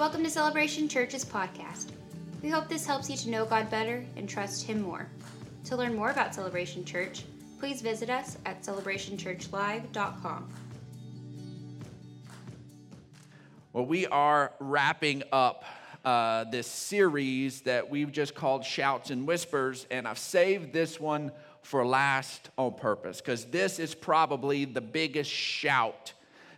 Welcome to Celebration Church's podcast. We hope this helps you to know God better and trust Him more. To learn more about Celebration Church, please visit us at celebrationchurchlive.com. Well, we are wrapping up uh, this series that we've just called Shouts and Whispers, and I've saved this one for last on purpose because this is probably the biggest shout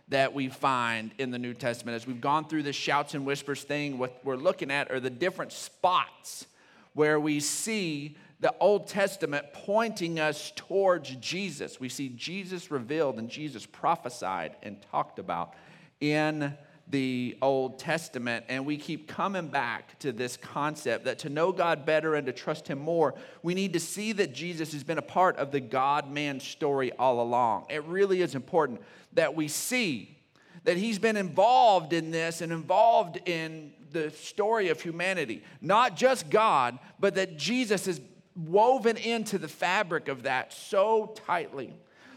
that we find in the New Testament. As we've gone through this shouts and whispers thing, what we're looking at are the different spots where we see the Old Testament pointing us towards Jesus. We see Jesus revealed and Jesus prophesied and talked about in the Old Testament, and we keep coming back to this concept that to know God better and to trust Him more, we need to see that Jesus has been a part of the God man story all along. It really is important that we see that He's been involved in this and involved in the story of humanity. Not just God, but that Jesus is woven into the fabric of that so tightly.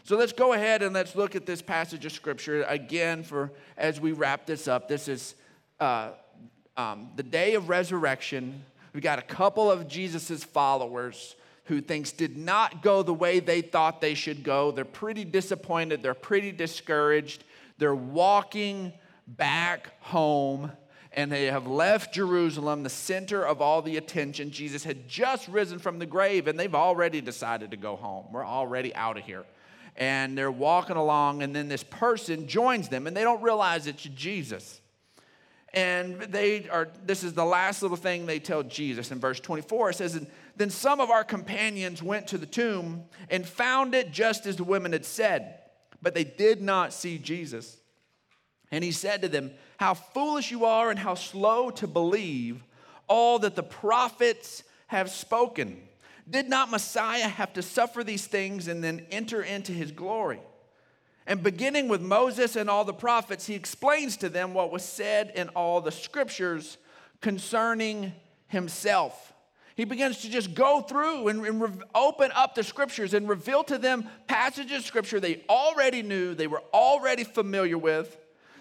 So let's go ahead and let's look at this passage of scripture again for as we wrap this up. This is uh, um, the day of resurrection. We've got a couple of Jesus's followers who things did not go the way they thought they should go. They're pretty disappointed. They're pretty discouraged. They're walking back home and they have left Jerusalem, the center of all the attention. Jesus had just risen from the grave and they've already decided to go home. We're already out of here and they're walking along, and then this person joins them, and they don't realize it's Jesus. And they are, this is the last little thing they tell Jesus in verse 24. It says, Then some of our companions went to the tomb and found it just as the women had said, but they did not see Jesus. And he said to them, How foolish you are, and how slow to believe all that the prophets have spoken. Did not Messiah have to suffer these things and then enter into his glory? And beginning with Moses and all the prophets, he explains to them what was said in all the scriptures concerning himself. He begins to just go through and, and re- open up the scriptures and reveal to them passages of scripture they already knew, they were already familiar with.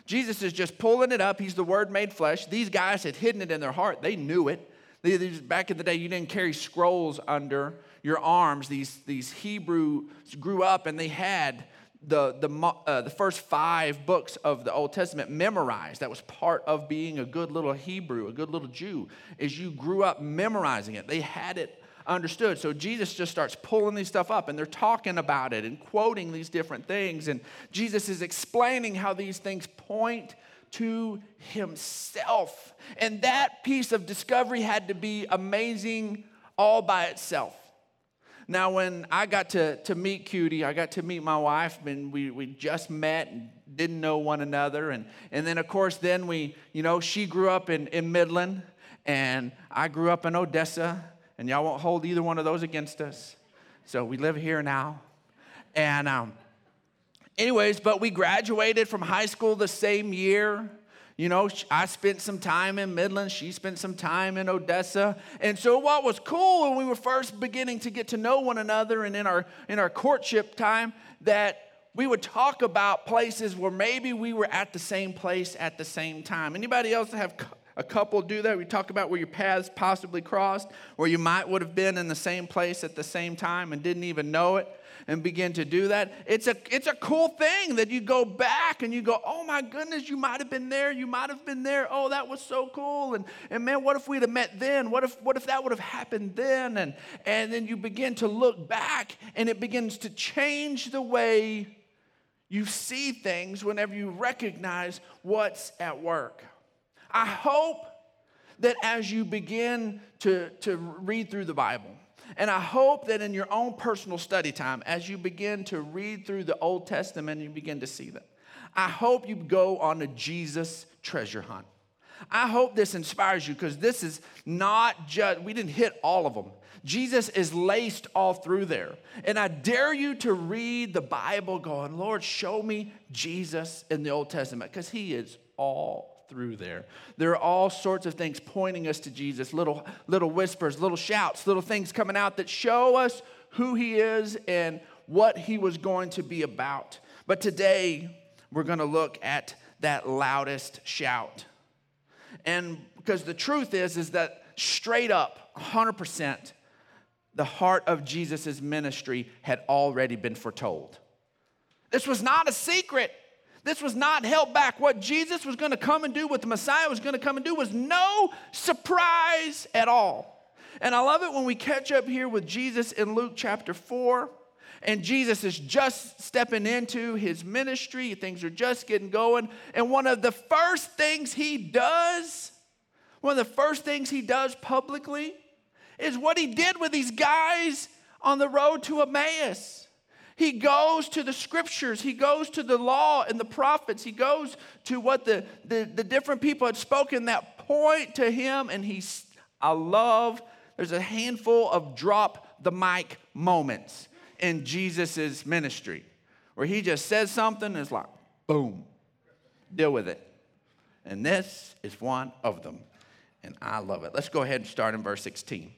Jesus is just pulling it up. He's the Word made flesh. These guys had hidden it in their heart, they knew it. Back in the day, you didn't carry scrolls under your arms. These, these Hebrews grew up and they had the, the, uh, the first five books of the Old Testament memorized. That was part of being a good little Hebrew, a good little Jew, is you grew up memorizing it. They had it understood. So Jesus just starts pulling these stuff up and they're talking about it and quoting these different things. And Jesus is explaining how these things point to himself. And that piece of discovery had to be amazing all by itself. Now, when I got to, to meet Cutie, I got to meet my wife, and we, we just met and didn't know one another. And, and then, of course, then we, you know, she grew up in, in Midland, and I grew up in Odessa, and y'all won't hold either one of those against us. So we live here now. And um, anyways, but we graduated from high school the same year. You know, I spent some time in Midland, she spent some time in Odessa. And so what was cool when we were first beginning to get to know one another and in our in our courtship time that we would talk about places where maybe we were at the same place at the same time. Anybody else have a couple do that? We talk about where your paths possibly crossed, where you might would have been in the same place at the same time and didn't even know it and begin to do that. It's a, it's a cool thing that you go back and you go, oh my goodness, you might have been there, you might have been there. Oh, that was so cool. And, and man, what if we'd have met then? What if, what if that would have happened then? And, and then you begin to look back and it begins to change the way you see things whenever you recognize what's at work. I hope that as you begin to, to read through the Bible, and I hope that in your own personal study time, as you begin to read through the Old Testament you begin to see them, I hope you go on a Jesus treasure hunt. I hope this inspires you because this is not just, we didn't hit all of them. Jesus is laced all through there. And I dare you to read the Bible going, Lord, show me Jesus in the Old Testament because he is all through there. There are all sorts of things pointing us to Jesus, little, little whispers, little shouts, little things coming out that show us who he is and what he was going to be about. But today, we're going to look at that loudest shout. And because the truth is, is that straight up, 100%, the heart of Jesus' ministry had already been foretold. This was not a secret. This was not held back. What Jesus was going to come and do, what the Messiah was going to come and do, was no surprise at all. And I love it when we catch up here with Jesus in Luke chapter 4. And Jesus is just stepping into his ministry. Things are just getting going. And one of the first things he does, one of the first things he does publicly, is what he did with these guys on the road to Emmaus. He goes to the scriptures, he goes to the law and the prophets, he goes to what the, the, the different people had spoken that point to him, and he's, I love, there's a handful of drop the mic moments in Jesus' ministry where he just says something and it's like, boom, deal with it. And this is one of them. And I love it. Let's go ahead and start in verse 16. It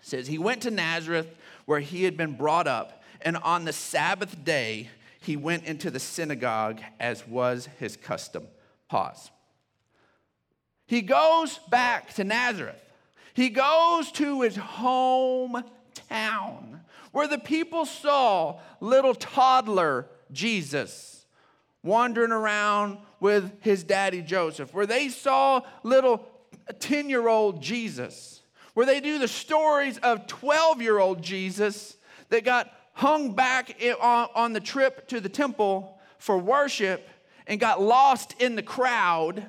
says, He went to Nazareth where he had been brought up and on the Sabbath day, he went into the synagogue as was his custom. Pause. He goes back to Nazareth. He goes to his hometown where the people saw little toddler Jesus wandering around with his daddy Joseph, where they saw little 10 year old Jesus, where they do the stories of 12 year old Jesus that got hung back on the trip to the temple for worship and got lost in the crowd.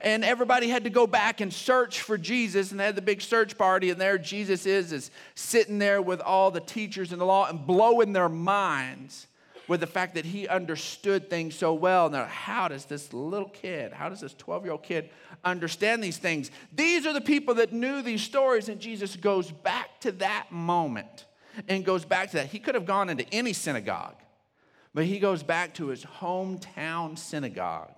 And everybody had to go back and search for Jesus, and they had the big search party. And there Jesus is, is sitting there with all the teachers in the law and blowing their minds with the fact that he understood things so well. Now, how does this little kid, how does this 12 year old kid understand these things? These are the people that knew these stories, and Jesus goes back to that moment and goes back to that. He could have gone into any synagogue, but he goes back to his hometown synagogue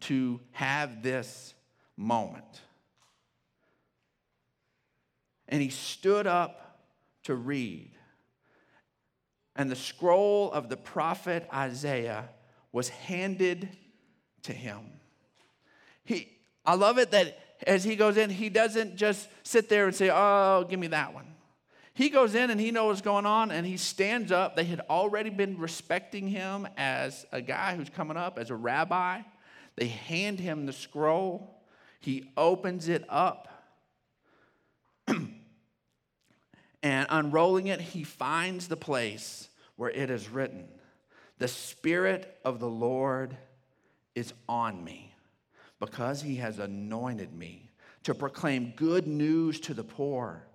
to have this moment. And he stood up to read. And the scroll of the prophet Isaiah was handed to him. He, I love it that as he goes in, he doesn't just sit there and say, Oh, give me that one. He goes in and he knows what's going on and he stands up. They had already been respecting him as a guy who's coming up, as a rabbi. They hand him the scroll. He opens it up. and unrolling it, he finds the place where it is written The Spirit of the Lord is on me because he has anointed me to proclaim good news to the poor.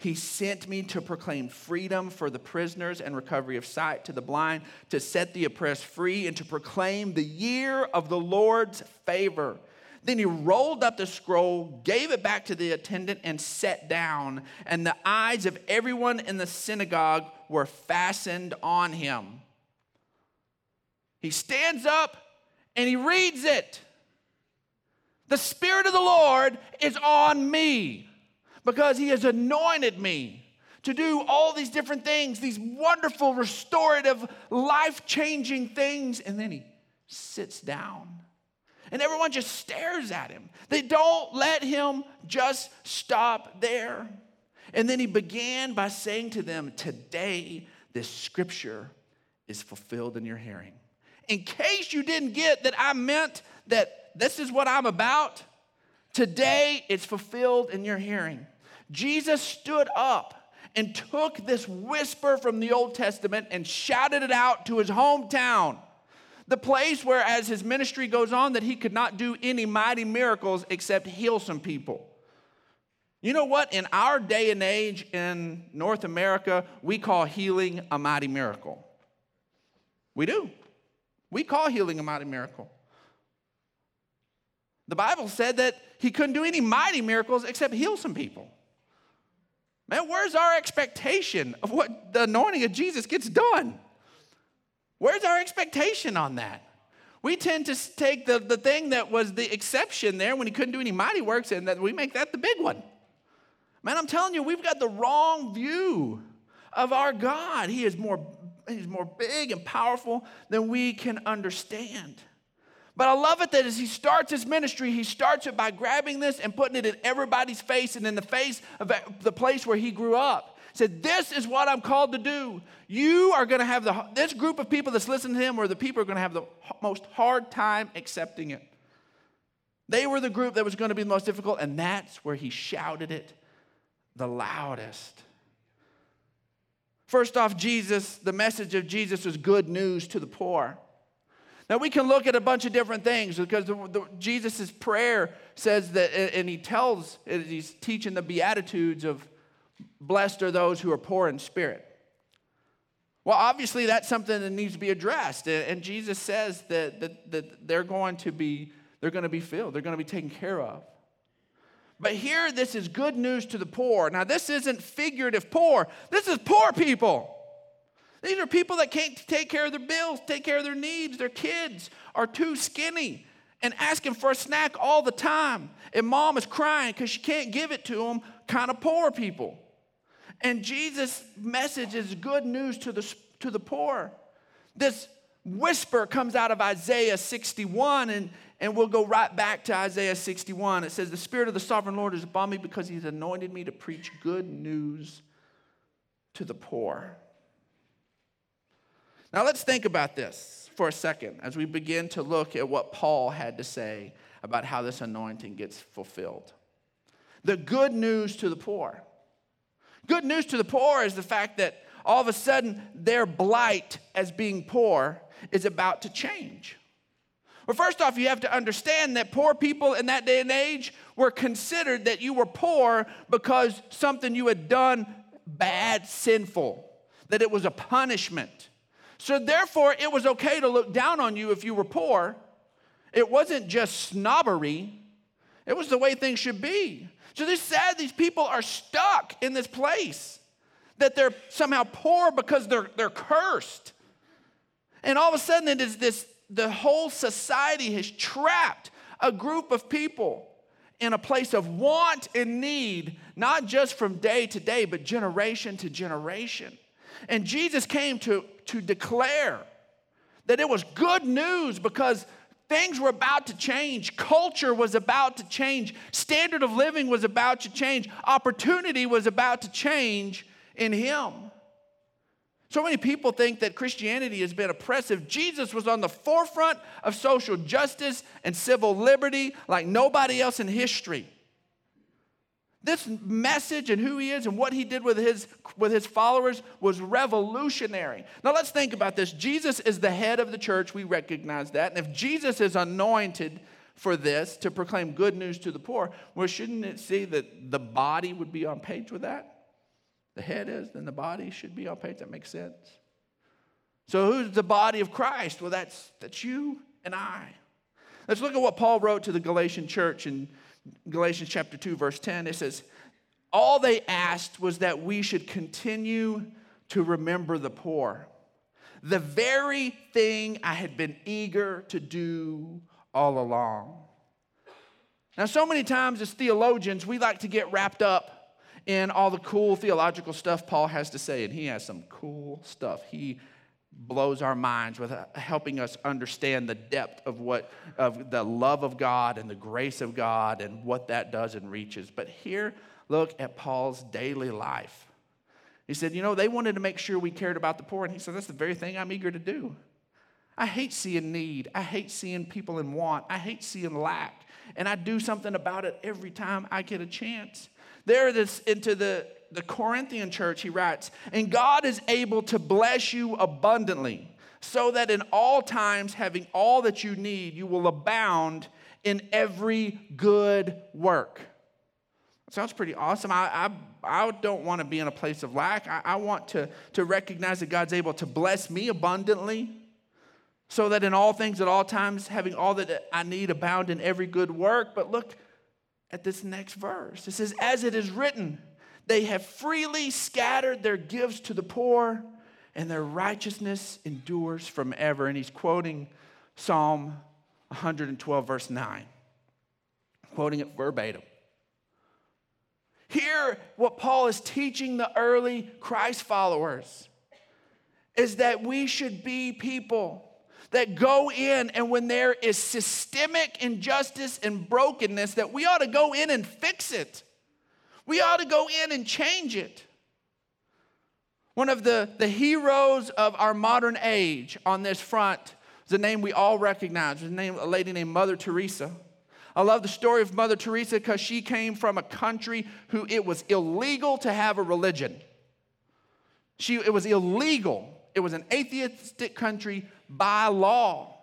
He sent me to proclaim freedom for the prisoners and recovery of sight to the blind, to set the oppressed free, and to proclaim the year of the Lord's favor. Then he rolled up the scroll, gave it back to the attendant, and sat down. And the eyes of everyone in the synagogue were fastened on him. He stands up and he reads it. The Spirit of the Lord is on me because he has anointed me to do all these different things, these wonderful, restorative, life changing things. And then he sits down. And everyone just stares at him. They don't let him just stop there. And then he began by saying to them, Today, this scripture is fulfilled in your hearing. In case you didn't get that I meant that this is what I'm about, today it's fulfilled in your hearing. Jesus stood up and took this whisper from the Old Testament and shouted it out to his hometown. The place where, as his ministry goes on, that he could not do any mighty miracles except heal some people. You know what? In our day and age in North America, we call healing a mighty miracle. We do. We call healing a mighty miracle. The Bible said that he couldn't do any mighty miracles except heal some people. Man, where's our expectation of what the anointing of Jesus gets done? Where's our expectation on that? We tend to take the, the thing that was the exception there when he couldn't do any mighty works and that we make that the big one. Man, I'm telling you, we've got the wrong view of our God. He is more, he's more big and powerful than we can understand. But I love it that as he starts his ministry, he starts it by grabbing this and putting it in everybody's face and in the face of the place where he grew up. He said, This is what I'm called to do. You are going to have the, this group of people that's listening to him, or the people are going to have the most hard time accepting it. They were the group that was going to be the most difficult, and that's where he shouted it the loudest. First off, Jesus, the message of Jesus was good news to the poor. Now, we can look at a bunch of different things because Jesus' prayer says that, and he tells, he's teaching the Beatitudes of blessed are those who are poor in spirit. Well, obviously, that's something that needs to be addressed. And Jesus says that, that, that they're, going to be, they're going to be filled, they're going to be taken care of. But here, this is good news to the poor. Now, this isn't figurative poor, this is poor people. These are people that can't take care of their bills, take care of their needs. Their kids are too skinny and asking for a snack all the time. And mom is crying because she can't give it to them, kind of poor people. And Jesus' message is good news to the, to the poor. This whisper comes out of Isaiah 61, and, and we'll go right back to Isaiah 61. It says, The Spirit of the sovereign Lord is upon me because he's anointed me to preach good news to the poor. Now let's think about this for a second as we begin to look at what Paul had to say about how this anointing gets fulfilled. The good news to the poor. Good news to the poor is the fact that all of a sudden their blight as being poor is about to change. Well, first off, you have to understand that poor people in that day and age were considered that you were poor because something you had done bad, sinful, that it was a punishment. So, therefore, it was okay to look down on you if you were poor. It wasn't just snobbery, it was the way things should be. So, this sad these people are stuck in this place that they're somehow poor because they're, they're cursed. And all of a sudden, it is this the whole society has trapped a group of people in a place of want and need, not just from day to day, but generation to generation. And Jesus came to, to declare that it was good news because things were about to change. Culture was about to change. Standard of living was about to change. Opportunity was about to change in Him. So many people think that Christianity has been oppressive. Jesus was on the forefront of social justice and civil liberty like nobody else in history. This message and who he is and what he did with his, with his followers was revolutionary. Now let's think about this. Jesus is the head of the church. We recognize that. And if Jesus is anointed for this to proclaim good news to the poor, well, shouldn't it see that the body would be on page with that? the head is, then the body should be on page. That makes sense. So who's the body of Christ? Well, that's that's you and I. Let's look at what Paul wrote to the Galatian church in Galatians chapter 2, verse 10. It says, All they asked was that we should continue to remember the poor. The very thing I had been eager to do all along. Now, so many times as theologians, we like to get wrapped up in all the cool theological stuff Paul has to say, and he has some cool stuff. He blows our minds with helping us understand the depth of what of the love of God and the grace of God and what that does and reaches. But here, look at Paul's daily life. He said, You know, they wanted to make sure we cared about the poor, and he said, That's the very thing I'm eager to do. I hate seeing need. I hate seeing people in want. I hate seeing lack. And I do something about it every time I get a chance. There it is into the, the Corinthian church, he writes, and God is able to bless you abundantly, so that in all times, having all that you need, you will abound in every good work. sounds pretty awesome. I, I, I don't want to be in a place of lack. I, I want to, to recognize that God's able to bless me abundantly so that in all things at all times having all that i need abound in every good work but look at this next verse. It says, As it is written, they have freely scattered their gifts to the poor, and their righteousness endures from ever. And he's quoting Psalm 112, verse 9, quoting it verbatim. Here, what Paul is teaching the early Christ followers is that we should be people that go in and when there is systemic injustice and brokenness that we ought to go in and fix it. We ought to go in and change it. One of the, the heroes of our modern age on this front is a name we all recognize. A, name, a lady named Mother Teresa. I love the story of Mother Teresa because she came from a country who it was illegal to have a religion. She, it was illegal. It was an atheistic country by law.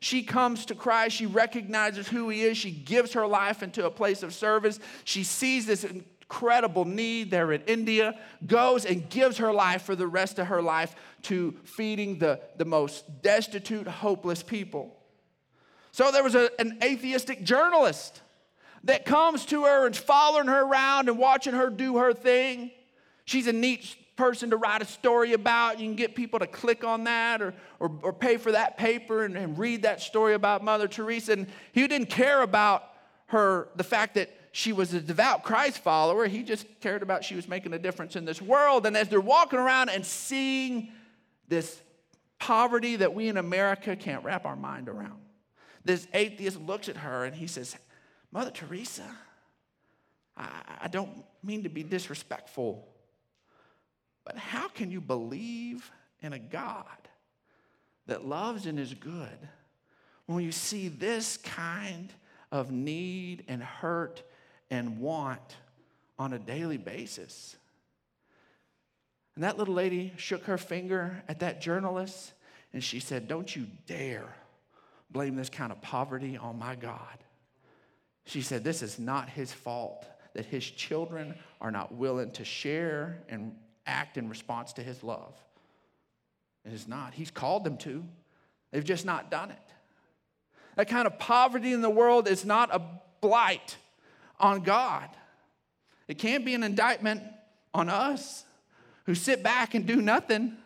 She comes to Christ. She recognizes who He is. She gives her life into a place of service. She sees this incredible need there in India, goes and gives her life for the rest of her life to feeding the, the most destitute, hopeless people. So there was a, an atheistic journalist that comes to her and following her around and watching her do her thing. She's a neat person to write a story about. You can get people to click on that or, or, or pay for that paper and, and read that story about Mother Teresa. And he didn't care about her, the fact that she was a devout Christ follower. He just cared about she was making a difference in this world. And as they're walking around and seeing this poverty that we in America can't wrap our mind around, this atheist looks at her and he says, Mother Teresa, I, I don't mean to be disrespectful, but how can you believe in a God that loves and is good when you see this kind of need and hurt and want on a daily basis. And that little lady shook her finger at that journalist and she said, Don't you dare blame this kind of poverty on my God. She said, This is not his fault that his children are not willing to share and act in response to his love. It is not. He's called them to, they've just not done it. That kind of poverty in the world is not a blight on God. It can't be an indictment on us who sit back and do nothing,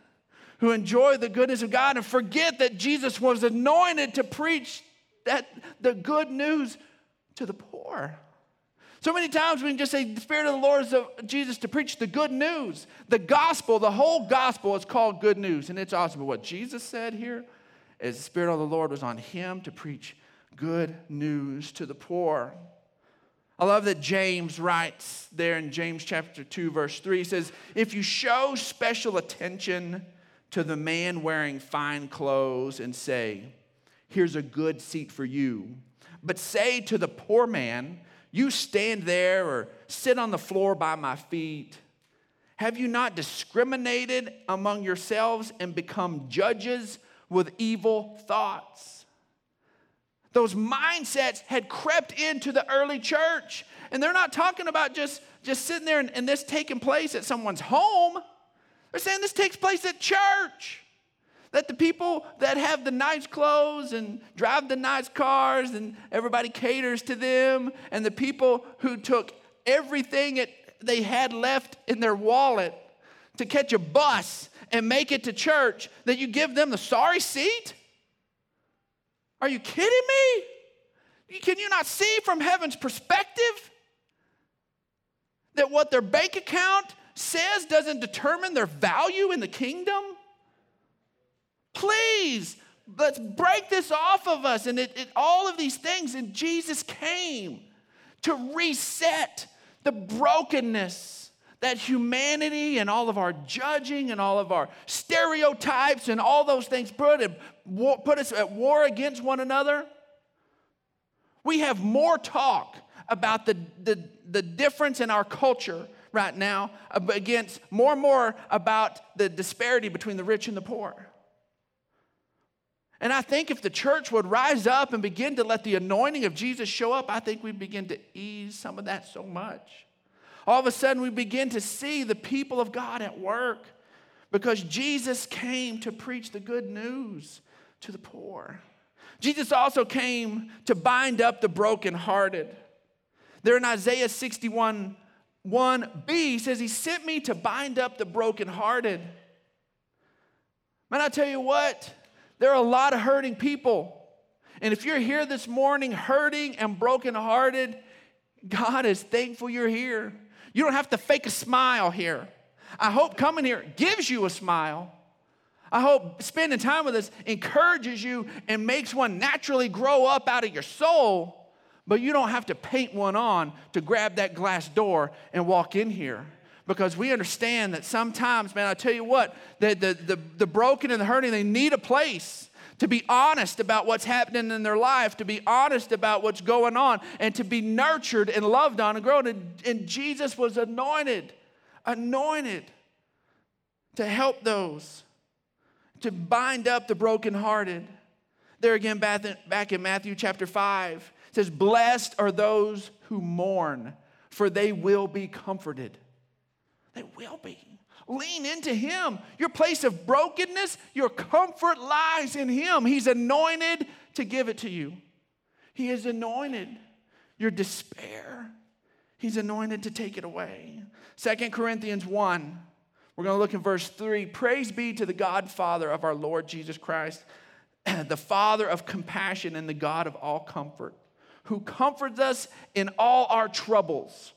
who enjoy the goodness of God and forget that Jesus was anointed to preach that the good news to the poor. So many times we can just say, the Spirit of the Lord is of Jesus to preach the good news. The gospel, the whole gospel is called good news. And it's awesome. But what Jesus said here is the Spirit of the Lord was on him to preach good news to the poor. I love that James writes there in James chapter 2, verse 3. He says, If you show special attention to the man wearing fine clothes and say, Here's a good seat for you, but say to the poor man, You stand there or sit on the floor by my feet, have you not discriminated among yourselves and become judges with evil thoughts? those mindsets had crept into the early church. And they're not talking about just, just sitting there and, and this taking place at someone's home. They're saying this takes place at church. That the people that have the nice clothes and drive the nice cars and everybody caters to them, and the people who took everything it, they had left in their wallet to catch a bus and make it to church, that you give them the sorry seat? Are you kidding me? Can you not see from heaven's perspective that what their bank account says doesn't determine their value in the kingdom? Please, let's break this off of us. And it, it, all of these things, and Jesus came to reset the brokenness that humanity and all of our judging and all of our stereotypes and all those things put, put us at war against one another. We have more talk about the, the, the difference in our culture right now against more and more about the disparity between the rich and the poor. And I think if the church would rise up and begin to let the anointing of Jesus show up, I think we'd begin to ease some of that so much all of a sudden we begin to see the people of God at work because Jesus came to preach the good news to the poor. Jesus also came to bind up the brokenhearted. There in Isaiah 61 1b says, He sent me to bind up the brokenhearted. Man, I tell you what, there are a lot of hurting people. And if you're here this morning hurting and brokenhearted, God is thankful you're here. You don't have to fake a smile here. I hope coming here gives you a smile. I hope spending time with us encourages you and makes one naturally grow up out of your soul, but you don't have to paint one on to grab that glass door and walk in here. Because we understand that sometimes, man, I tell you what, the, the, the, the broken and the hurting, they need a place to be honest about what's happening in their life, to be honest about what's going on, and to be nurtured and loved on and grown. And, and Jesus was anointed, anointed to help those to bind up the brokenhearted. There again, back in Matthew chapter 5, it says, Blessed are those who mourn, for they will be comforted. They will be. Lean into Him. Your place of brokenness, your comfort lies in Him. He's anointed to give it to you. He is anointed. Your despair, He's anointed to take it away. Second Corinthians 1 we're going to look in verse 3. Praise be to the God Father of our Lord Jesus Christ, the Father of compassion and the God of all comfort, who comforts us in all our troubles,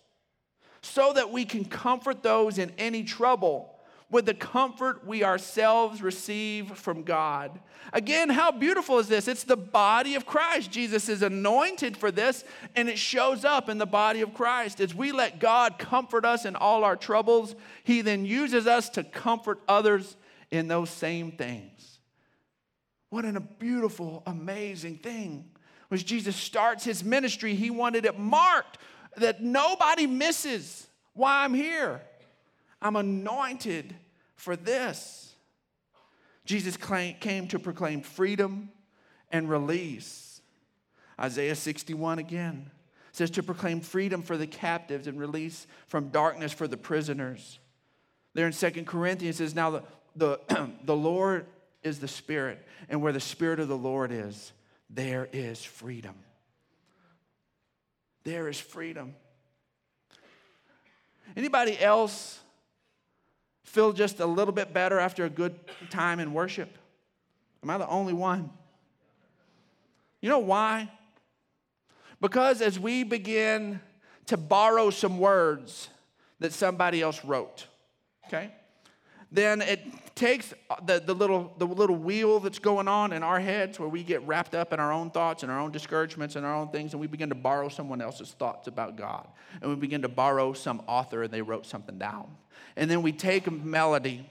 so that we can comfort those in any trouble with the comfort we ourselves receive from God. Again, how beautiful is this? It's the body of Christ. Jesus is anointed for this, and it shows up in the body of Christ. As we let God comfort us in all our troubles, He then uses us to comfort others in those same things. What a beautiful, amazing thing. As Jesus starts his ministry, he wanted it marked that nobody misses why I'm here. I'm anointed for this. Jesus came to proclaim freedom and release. Isaiah 61 again says to proclaim freedom for the captives and release from darkness for the prisoners. There in Second Corinthians says, Now the, the, the Lord is the Spirit, and where the Spirit of the Lord is, there is freedom. There is freedom. Anybody else feel just a little bit better after a good time in worship? Am I the only one? You know why? Because as we begin to borrow some words that somebody else wrote, okay? Then it takes the, the, little, the little wheel that's going on in our heads where we get wrapped up in our own thoughts and our own discouragements and our own things, and we begin to borrow someone else's thoughts about God. And we begin to borrow some author and they wrote something down. And then we take a melody,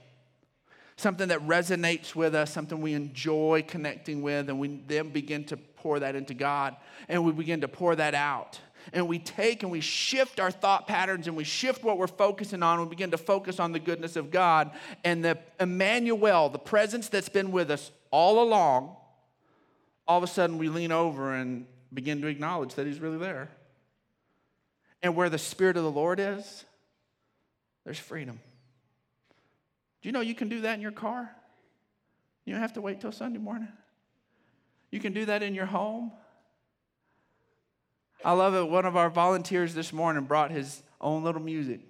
something that resonates with us, something we enjoy connecting with, and we then begin to pour that into God. And we begin to pour that out. And we take and we shift our thought patterns and we shift what we're focusing on. We begin to focus on the goodness of God. And the Emmanuel, the presence that's been with us all along, all of a sudden we lean over and begin to acknowledge that He's really there. And where the Spirit of the Lord is, there's freedom. Do you know you can do that in your car? You don't have to wait till Sunday morning. You can do that in your home. I love it. One of our volunteers this morning brought his own little music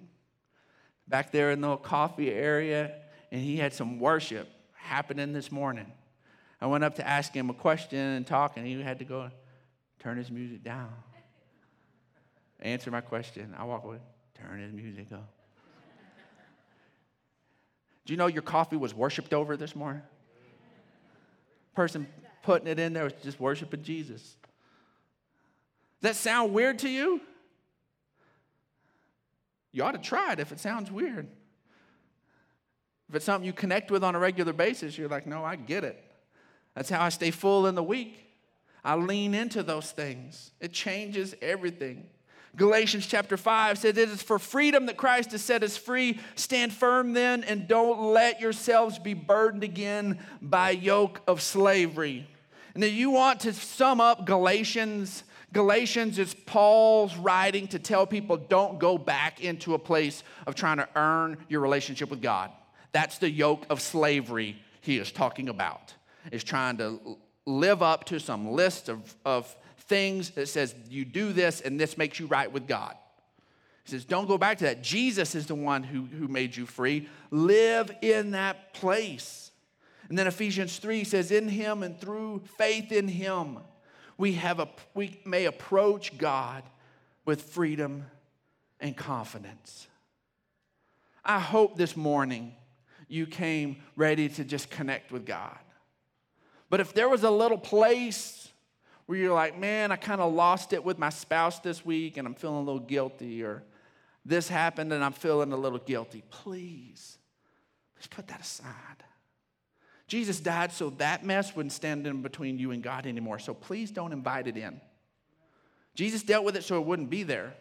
back there in the coffee area, and he had some worship happening this morning. I went up to ask him a question and talk, and he had to go turn his music down. Answer my question. I walk away, turn his music up. Do you know your coffee was worshiped over this morning? Person putting it in there was just worshiping Jesus. That sound weird to you? You ought to try it if it sounds weird. If it's something you connect with on a regular basis, you're like, no, I get it. That's how I stay full in the week. I lean into those things, it changes everything. Galatians chapter 5 says, It is for freedom that Christ has set us free. Stand firm then, and don't let yourselves be burdened again by yoke of slavery. And if you want to sum up Galatians, Galatians is Paul's writing to tell people don't go back into a place of trying to earn your relationship with God. That's the yoke of slavery he is talking about, is trying to live up to some list of, of things that says you do this and this makes you right with God. He says, don't go back to that. Jesus is the one who, who made you free. Live in that place. And then Ephesians 3 says, In him and through faith in him, we, have a, we may approach God with freedom and confidence. I hope this morning you came ready to just connect with God. But if there was a little place where you're like, man, I kind of lost it with my spouse this week and I'm feeling a little guilty, or this happened and I'm feeling a little guilty, please, please put that aside. Jesus died so that mess wouldn't stand in between you and God anymore. So please don't invite it in. Jesus dealt with it so it wouldn't be there.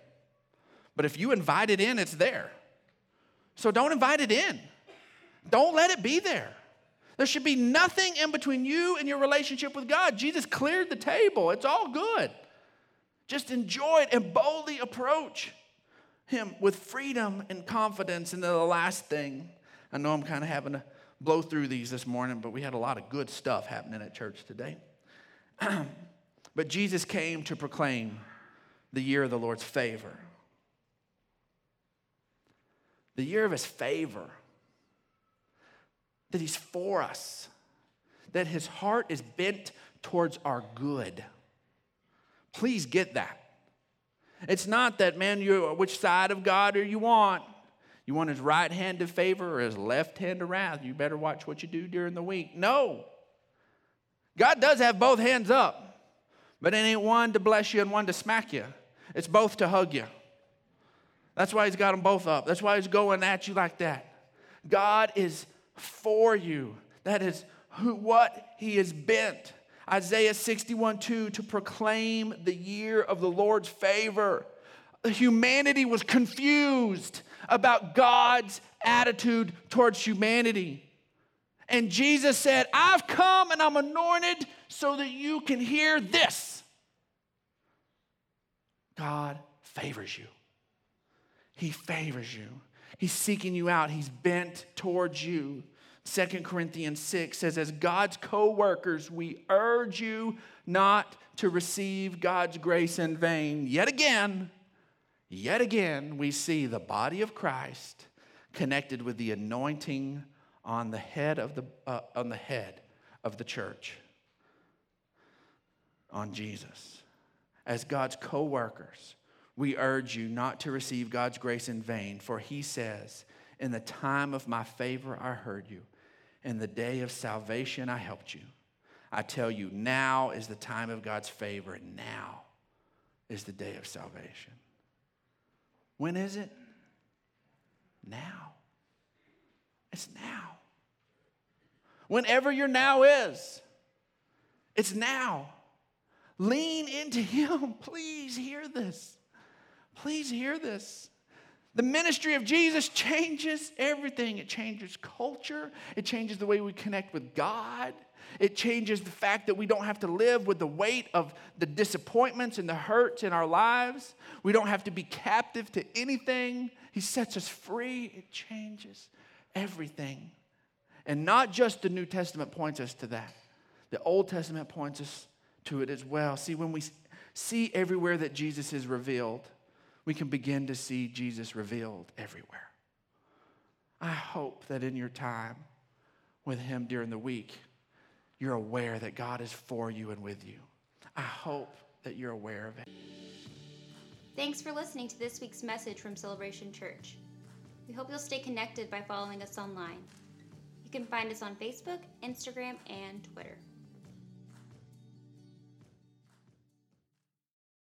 But if you invite it in, it's there. So don't invite it in. Don't let it be there. There should be nothing in between you and your relationship with God. Jesus cleared the table, it's all good. Just enjoy it and boldly approach Him with freedom and confidence. And then the last thing, I know I'm kind of having to blow through these this morning, but we had a lot of good stuff happening at church today. but Jesus came to proclaim the year of the Lord's favor. The year of His favor that He's for us, that His heart is bent towards our good. Please get that. It's not that, man, you're which side of God are you on? You want his right hand of favor or his left hand of wrath? You better watch what you do during the week. No. God does have both hands up, but it ain't one to bless you and one to smack you. It's both to hug you. That's why he's got them both up. That's why he's going at you like that. God is for you. That is who, what he is bent. Isaiah 61 2 to proclaim the year of the Lord's favor. Humanity was confused about God's attitude towards humanity. And Jesus said, I've come and I'm anointed so that you can hear this. God favors you. He favors you. He's seeking you out. He's bent towards you. 2 Corinthians 6 says, As God's co workers, we urge you not to receive God's grace in vain. Yet again, yet again, we see the body of Christ connected with the anointing on the head of the, uh, on the, head of the church, on Jesus. As God's co workers, we urge you not to receive God's grace in vain, for he says, In the time of my favor, I heard you. In the day of salvation, I helped you. I tell you, now is the time of God's favor, and now is the day of salvation. When is it? Now. It's now. Whenever your now is, it's now. Lean into Him. Please hear this. Please hear this. The ministry of Jesus changes everything. It changes culture, it changes the way we connect with God. It changes the fact that we don't have to live with the weight of the disappointments and the hurts in our lives. We don't have to be captive to anything. He sets us free. It changes everything. And not just the New Testament points us to that, the Old Testament points us to it as well. See, when we see everywhere that Jesus is revealed, we can begin to see Jesus revealed everywhere. I hope that in your time with Him during the week, you're aware that God is for you and with you. I hope that you're aware of it. Thanks for listening to this week's message from Celebration Church. We hope you'll stay connected by following us online. You can find us on Facebook, Instagram, and Twitter.